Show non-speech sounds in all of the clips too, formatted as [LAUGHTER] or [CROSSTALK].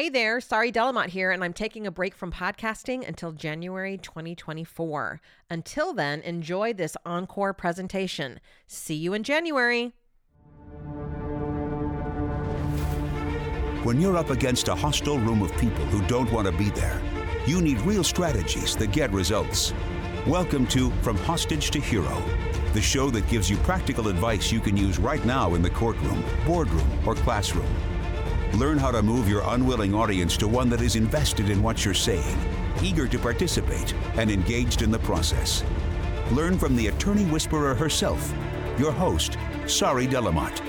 Hey there, Sari de la Motte here, and I'm taking a break from podcasting until January 2024. Until then, enjoy this encore presentation. See you in January. When you're up against a hostile room of people who don't want to be there, you need real strategies that get results. Welcome to From Hostage to Hero, the show that gives you practical advice you can use right now in the courtroom, boardroom, or classroom. Learn how to move your unwilling audience to one that is invested in what you're saying, eager to participate, and engaged in the process. Learn from the attorney whisperer herself, your host, Sari de la Motte.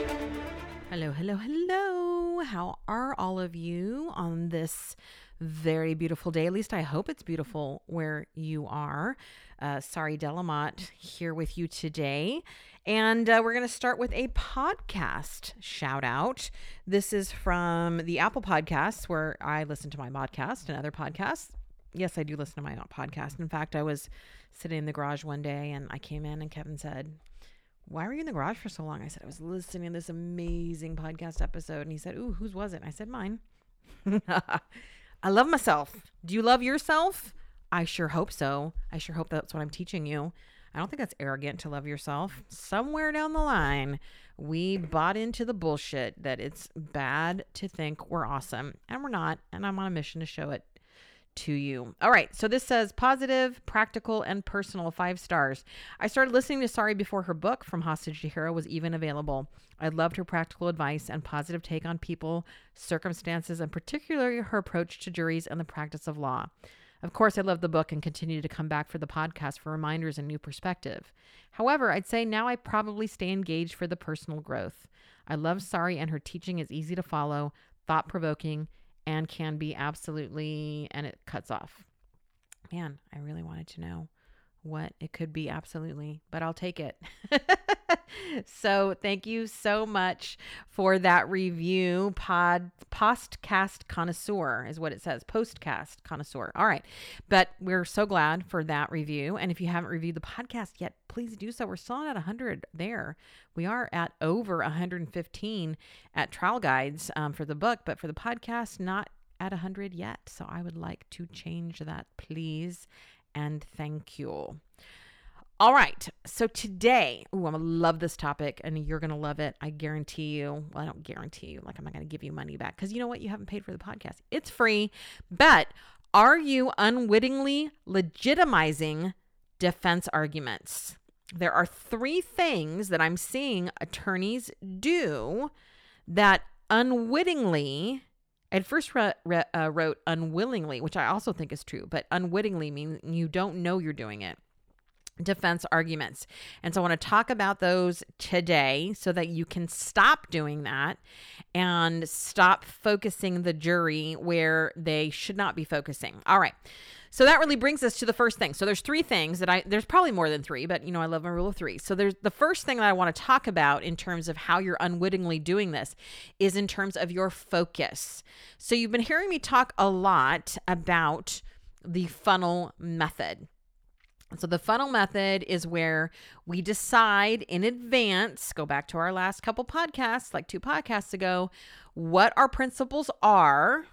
Hello, hello, hello. How are all of you on this very beautiful day? At least I hope it's beautiful where you are. Uh, Sari de la Motte here with you today. And uh, we're going to start with a podcast shout out. This is from the Apple Podcasts, where I listen to my podcast and other podcasts. Yes, I do listen to my podcast. In fact, I was sitting in the garage one day and I came in and Kevin said, why were you in the garage for so long? I said, I was listening to this amazing podcast episode. And he said, Ooh, whose was it? And I said, Mine. [LAUGHS] [LAUGHS] I love myself. Do you love yourself? I sure hope so. I sure hope that's what I'm teaching you. I don't think that's arrogant to love yourself. Somewhere down the line, we bought into the bullshit that it's bad to think we're awesome, and we're not. And I'm on a mission to show it to you. All right. So this says positive, practical, and personal five stars. I started listening to Sari before her book, From Hostage to Hero, was even available. I loved her practical advice and positive take on people, circumstances, and particularly her approach to juries and the practice of law. Of course, I love the book and continue to come back for the podcast for reminders and new perspective. However, I'd say now I probably stay engaged for the personal growth. I love Sari and her teaching is easy to follow, thought provoking, and can be absolutely, and it cuts off. Man, I really wanted to know what it could be absolutely, but I'll take it. [LAUGHS] [LAUGHS] so thank you so much for that review. Pod postcast connoisseur is what it says. Postcast connoisseur. All right. But we're so glad for that review. And if you haven't reviewed the podcast yet, please do so. We're still at 100 there. We are at over 115 at trial guides um, for the book, but for the podcast, not at 100 yet. So I would like to change that, please and thank you. All right. So today, ooh, I'm gonna love this topic and you're gonna love it. I guarantee you. Well, I don't guarantee you, like I'm not gonna give you money back because you know what? You haven't paid for the podcast. It's free. But are you unwittingly legitimizing defense arguments? There are three things that I'm seeing attorneys do that unwittingly at first re- re- uh, wrote unwillingly, which I also think is true, but unwittingly means you don't know you're doing it. Defense arguments. And so I want to talk about those today so that you can stop doing that and stop focusing the jury where they should not be focusing. All right. So that really brings us to the first thing. So there's three things that I there's probably more than three, but you know I love my rule of 3. So there's the first thing that I want to talk about in terms of how you're unwittingly doing this is in terms of your focus. So you've been hearing me talk a lot about the funnel method. So, the funnel method is where we decide in advance, go back to our last couple podcasts, like two podcasts ago, what our principles are,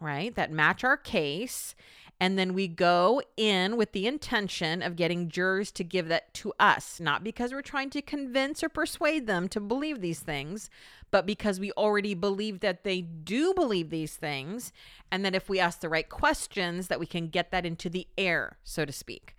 right, that match our case. And then we go in with the intention of getting jurors to give that to us, not because we're trying to convince or persuade them to believe these things, but because we already believe that they do believe these things. And that if we ask the right questions, that we can get that into the air, so to speak.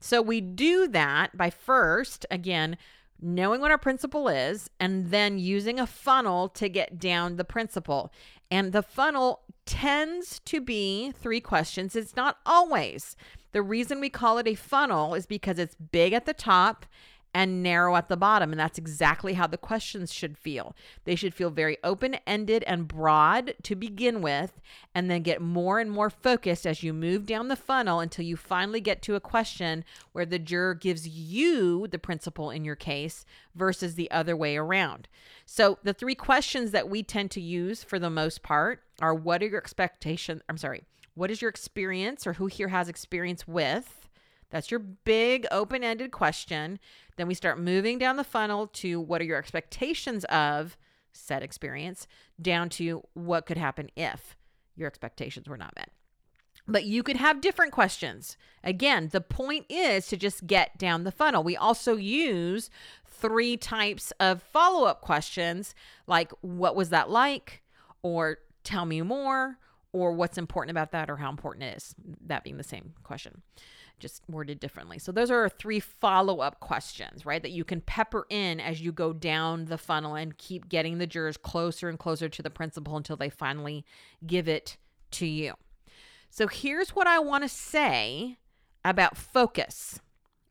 So we do that by first, again, knowing what our principle is and then using a funnel to get down the principle. And the funnel tends to be three questions. It's not always. The reason we call it a funnel is because it's big at the top and narrow at the bottom. And that's exactly how the questions should feel. They should feel very open ended and broad to begin with, and then get more and more focused as you move down the funnel until you finally get to a question where the juror gives you the principle in your case versus the other way around. So, the three questions that we tend to use for the most part are what are your expectations? I'm sorry, what is your experience or who here has experience with? That's your big open ended question. Then we start moving down the funnel to what are your expectations of said experience, down to what could happen if your expectations were not met. But you could have different questions. Again, the point is to just get down the funnel. We also use three types of follow up questions like, What was that like? or Tell me more, or What's important about that, or How important it is. That being the same question just worded differently. So those are three follow-up questions, right? That you can pepper in as you go down the funnel and keep getting the jurors closer and closer to the principal until they finally give it to you. So here's what I want to say about focus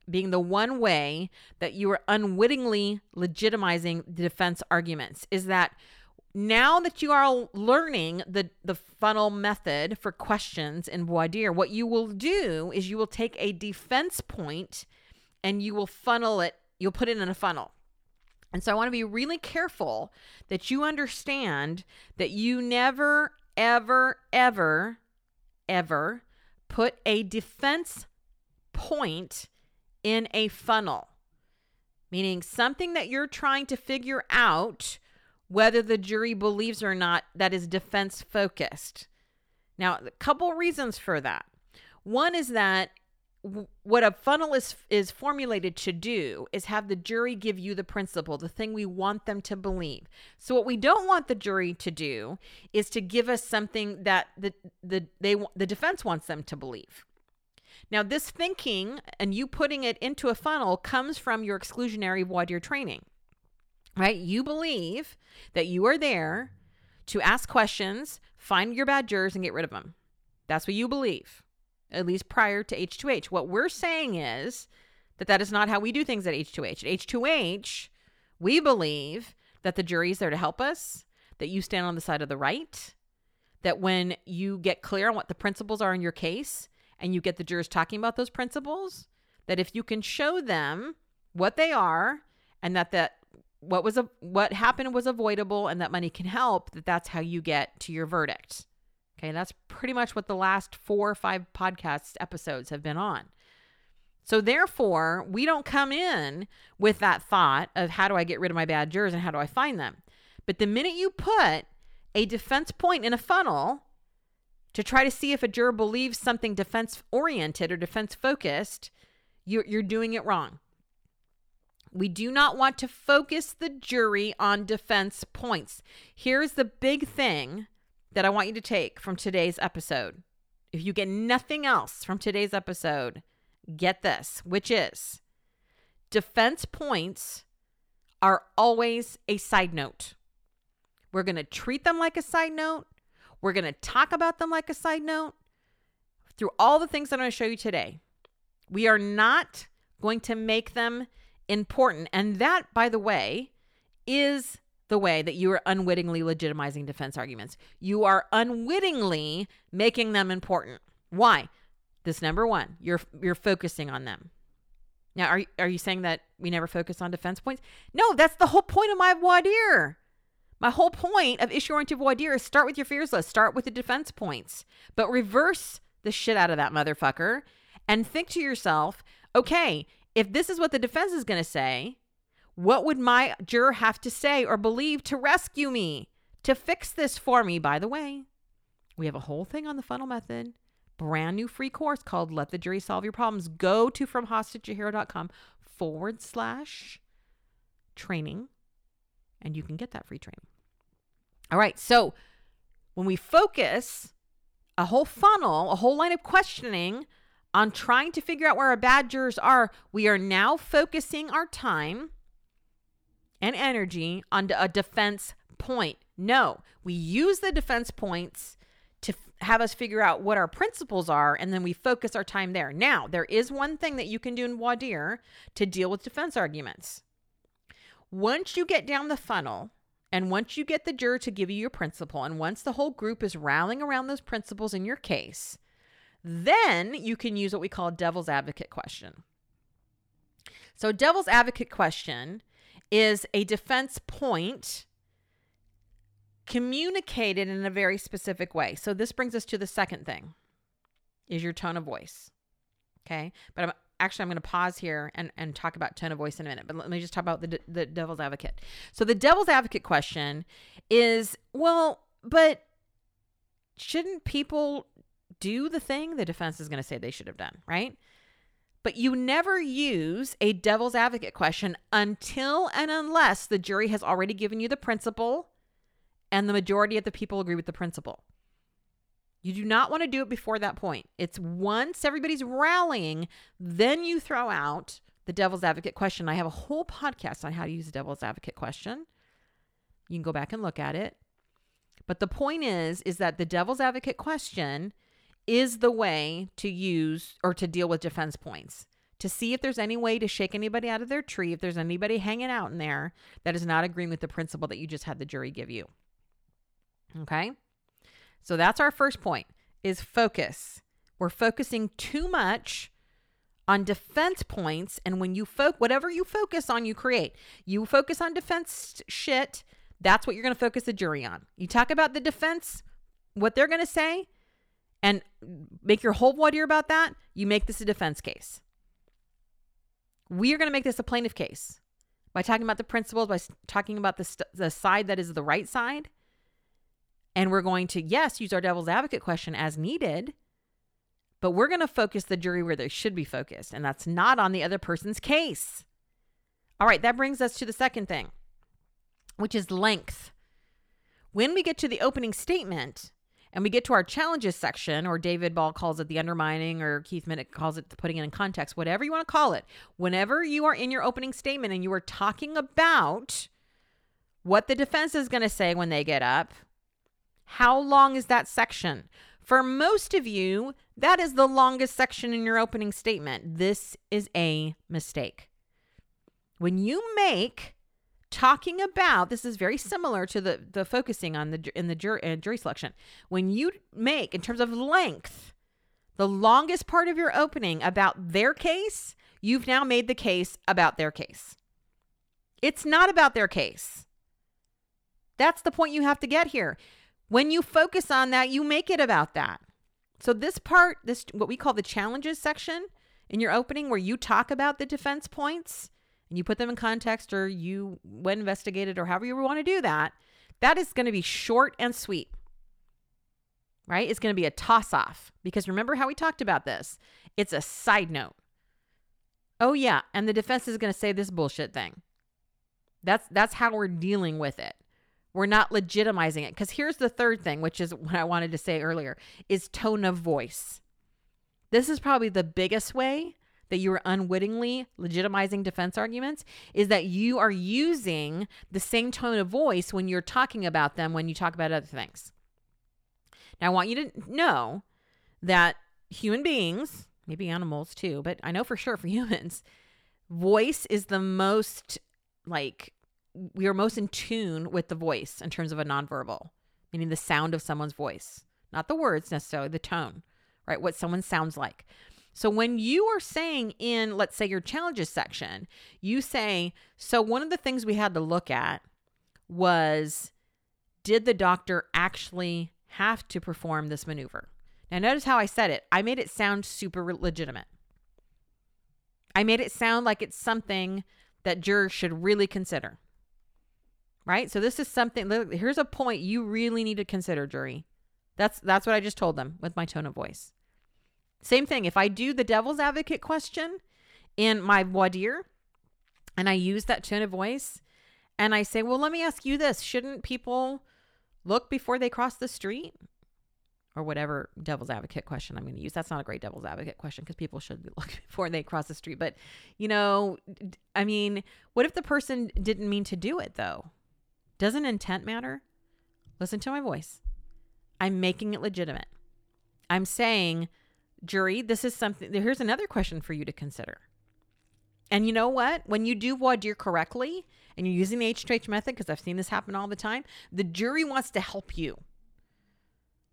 being the one way that you are unwittingly legitimizing the defense arguments is that now that you are learning the, the funnel method for questions in voir dire, what you will do is you will take a defense point and you will funnel it, you'll put it in a funnel. And so I want to be really careful that you understand that you never, ever, ever, ever put a defense point in a funnel, meaning something that you're trying to figure out whether the jury believes or not that is defense focused. Now, a couple reasons for that. One is that what a funnel is is formulated to do is have the jury give you the principle, the thing we want them to believe. So what we don't want the jury to do is to give us something that the the they the defense wants them to believe. Now, this thinking and you putting it into a funnel comes from your exclusionary voir dire training right? You believe that you are there to ask questions, find your bad jurors, and get rid of them. That's what you believe, at least prior to H2H. What we're saying is that that is not how we do things at H2H. At H2H, we believe that the jury is there to help us, that you stand on the side of the right, that when you get clear on what the principles are in your case and you get the jurors talking about those principles, that if you can show them what they are and that that what was a what happened was avoidable and that money can help that that's how you get to your verdict. Okay that's pretty much what the last four or five podcast episodes have been on. So therefore we don't come in with that thought of how do i get rid of my bad jurors and how do i find them? But the minute you put a defense point in a funnel to try to see if a juror believes something defense oriented or defense focused you're, you're doing it wrong we do not want to focus the jury on defense points. Here's the big thing that I want you to take from today's episode. If you get nothing else from today's episode, get this, which is defense points are always a side note. We're going to treat them like a side note. We're going to talk about them like a side note through all the things I'm going to show you today. We are not going to make them important. And that, by the way, is the way that you are unwittingly legitimizing defense arguments. You are unwittingly making them important. Why? This number one, you're you're focusing on them. Now, are are you saying that we never focus on defense points? No, that's the whole point of my voir dire. My whole point of issue oriented voir dire is start with your fears list, start with the defense points, but reverse the shit out of that motherfucker and think to yourself, okay, if this is what the defense is going to say, what would my juror have to say or believe to rescue me, to fix this for me? By the way, we have a whole thing on the funnel method, brand new free course called Let the Jury Solve Your Problems. Go to fromhostage forward slash training, and you can get that free training. All right. So when we focus a whole funnel, a whole line of questioning on trying to figure out where our bad jurors are, we are now focusing our time and energy on a defense point. No, we use the defense points to f- have us figure out what our principles are, and then we focus our time there. Now, there is one thing that you can do in dire to deal with defense arguments. Once you get down the funnel, and once you get the juror to give you your principle, and once the whole group is rallying around those principles in your case, then you can use what we call devil's advocate question. So, devil's advocate question is a defense point communicated in a very specific way. So, this brings us to the second thing is your tone of voice. Okay. But I'm actually, I'm going to pause here and, and talk about tone of voice in a minute. But let me just talk about the, the devil's advocate. So, the devil's advocate question is well, but shouldn't people do the thing the defense is going to say they should have done, right? But you never use a devil's advocate question until and unless the jury has already given you the principle and the majority of the people agree with the principle. You do not want to do it before that point. It's once everybody's rallying, then you throw out the devil's advocate question. I have a whole podcast on how to use the devil's advocate question. You can go back and look at it. But the point is is that the devil's advocate question is the way to use or to deal with defense points. To see if there's any way to shake anybody out of their tree, if there's anybody hanging out in there that is not agreeing with the principle that you just had the jury give you. Okay? So that's our first point is focus. We're focusing too much on defense points and when you focus whatever you focus on you create. You focus on defense shit, that's what you're going to focus the jury on. You talk about the defense, what they're going to say, and make your whole voir dire about that, you make this a defense case. We are going to make this a plaintiff case by talking about the principles, by talking about the, st- the side that is the right side. And we're going to, yes, use our devil's advocate question as needed, but we're going to focus the jury where they should be focused, and that's not on the other person's case. All right, that brings us to the second thing which is length. When we get to the opening statement and we get to our challenges section, or David Ball calls it the undermining, or Keith Mitnik calls it the putting it in context, whatever you want to call it, whenever you are in your opening statement and you are talking about what the defense is going to say when they get up, how long is that section? For most of you, that is the longest section in your opening statement. This is a mistake. When you make talking about this is very similar to the the focusing on the in the jury, jury selection. When you make in terms of length the longest part of your opening about their case you've now made the case about their case. It's not about their case. That's the point you have to get here. When you focus on that you make it about that. So this part this what we call the challenges section in your opening where you talk about the defense points and you put them in context or you went investigated or however you want to do that, that is going to be short and sweet. Right? It's going to be a toss off because remember how we talked about this? It's a side note. Oh yeah, and the defense is going to say this bullshit thing. That's that's how we're dealing with it. We're not legitimizing it cuz here's the third thing, which is what I wanted to say earlier, is tone of voice. This is probably the biggest way that you are unwittingly legitimizing defense arguments is that you are using the same tone of voice when you're talking about them when you talk about other things. Now, I want you to know that human beings, maybe animals too, but I know for sure for [LAUGHS] humans, voice is the most like we are most in tune with the voice in terms of a nonverbal, meaning the sound of someone's voice, not the words necessarily, the tone, right? What someone sounds like. So when you are saying in, let's say, your challenges section, you say, so one of the things we had to look at was did the doctor actually have to perform this maneuver? Now, notice how I said it. I made it sound super legitimate. I made it sound like it's something that jurors should really consider. Right? So this is something here's a point you really need to consider, jury. That's that's what I just told them with my tone of voice. Same thing. If I do the devil's advocate question in my dire and I use that tone of voice and I say, well, let me ask you this shouldn't people look before they cross the street? Or whatever devil's advocate question I'm going to use. That's not a great devil's advocate question because people should [LAUGHS] look before they cross the street. But, you know, I mean, what if the person didn't mean to do it though? Doesn't intent matter? Listen to my voice. I'm making it legitimate. I'm saying, jury, this is something, here's another question for you to consider. And you know what? When you do voir dire correctly and you're using the H2H method, because I've seen this happen all the time, the jury wants to help you.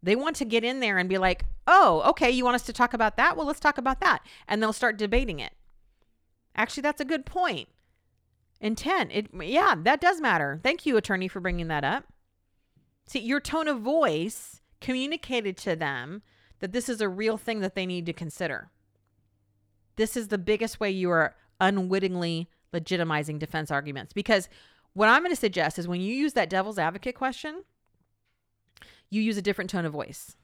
They want to get in there and be like, oh, okay, you want us to talk about that? Well, let's talk about that. And they'll start debating it. Actually, that's a good point. Intent. It, yeah, that does matter. Thank you, attorney, for bringing that up. See, your tone of voice communicated to them that this is a real thing that they need to consider. This is the biggest way you are unwittingly legitimizing defense arguments because what I'm going to suggest is when you use that devil's advocate question you use a different tone of voice.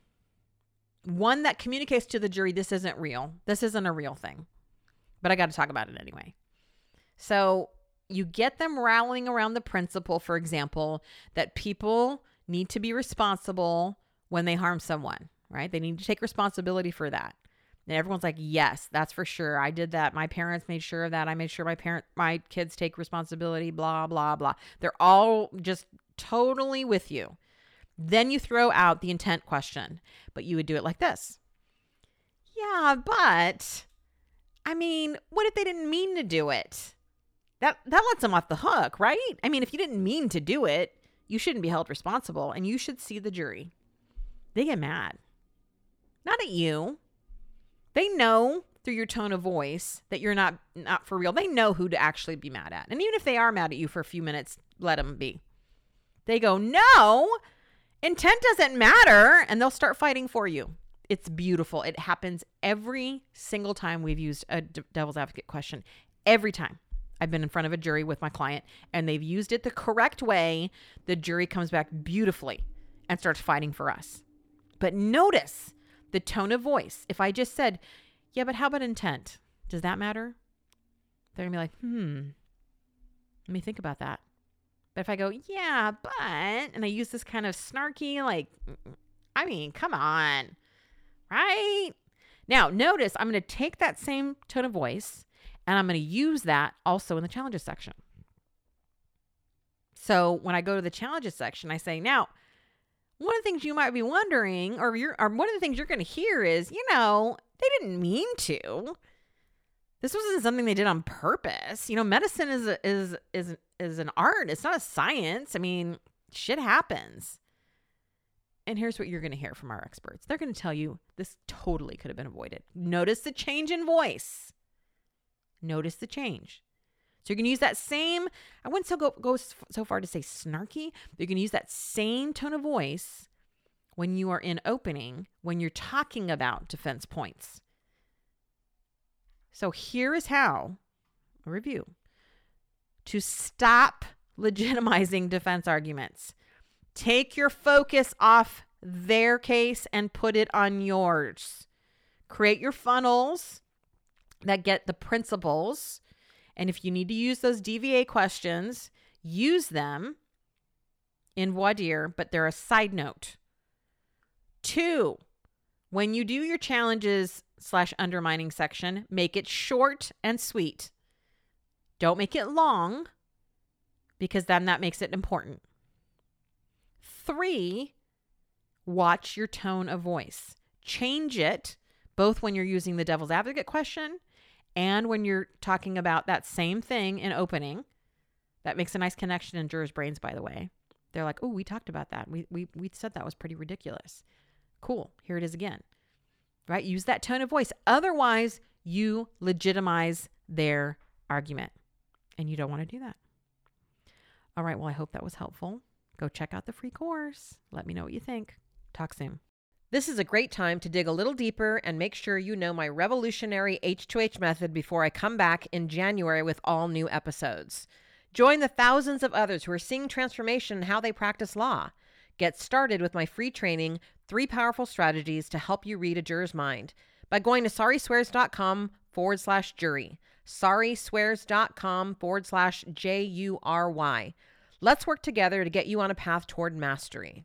One that communicates to the jury this isn't real. This isn't a real thing. But I got to talk about it anyway. So you get them rallying around the principle, for example, that people need to be responsible when they harm someone, right? They need to take responsibility for that. And everyone's like, "Yes, that's for sure. I did that. My parents made sure of that. I made sure my parent my kids take responsibility, blah blah blah." They're all just totally with you. Then you throw out the intent question, but you would do it like this. Yeah, but I mean, what if they didn't mean to do it? That that lets them off the hook, right? I mean, if you didn't mean to do it, you shouldn't be held responsible and you should see the jury. They get mad. Not at you. They know through your tone of voice that you're not not for real. They know who to actually be mad at. And even if they are mad at you for a few minutes, let them be. They go, "No, intent doesn't matter," and they'll start fighting for you. It's beautiful. It happens every single time we've used a devil's advocate question. Every time. I've been in front of a jury with my client and they've used it the correct way. The jury comes back beautifully and starts fighting for us. But notice the tone of voice. If I just said, yeah, but how about intent? Does that matter? They're going to be like, hmm, let me think about that. But if I go, yeah, but, and I use this kind of snarky, like, I mean, come on, right? Now, notice I'm going to take that same tone of voice and I'm going to use that also in the challenges section. So when I go to the challenges section, I say, now, one of the things you might be wondering, or you're, or one of the things you're going to hear is, you know, they didn't mean to. This wasn't something they did on purpose. You know, medicine is a, is is is an art. It's not a science. I mean, shit happens. And here's what you're going to hear from our experts. They're going to tell you this totally could have been avoided. Notice the change in voice. Notice the change. So you can use that same, I wouldn't so go, go so far to say snarky, but you can use that same tone of voice when you are in opening, when you're talking about defense points. So here is how, a review, to stop legitimizing defense arguments. Take your focus off their case and put it on yours. Create your funnels that get the principles. And if you need to use those DVA questions, use them in dire, but they're a side note. Two, when you do your challenges slash undermining section, make it short and sweet. Don't make it long because then that makes it important. Three, watch your tone of voice. Change it both when you're using the devil's advocate question and when you're talking about that same thing in opening. That makes a nice connection in jurors' brains, by the way. They're like, oh, we talked about that. We, we, we said that was pretty ridiculous. Cool. Here it is again. Right? Use that tone of voice. Otherwise, you legitimize their argument. And you don't want to do that. All right. Well, I hope that was helpful. Go check out the free course. Let me know what you think. Talk soon. This is a great time to dig a little deeper and make sure you know my revolutionary H2H method before I come back in January with all new episodes. Join the thousands of others who are seeing transformation in how they practice law. Get started with my free training, Three Powerful Strategies to Help You Read a Juror's Mind, by going to sariswears.com forward slash jury. Sariswears.com forward slash J U R Y. Let's work together to get you on a path toward mastery.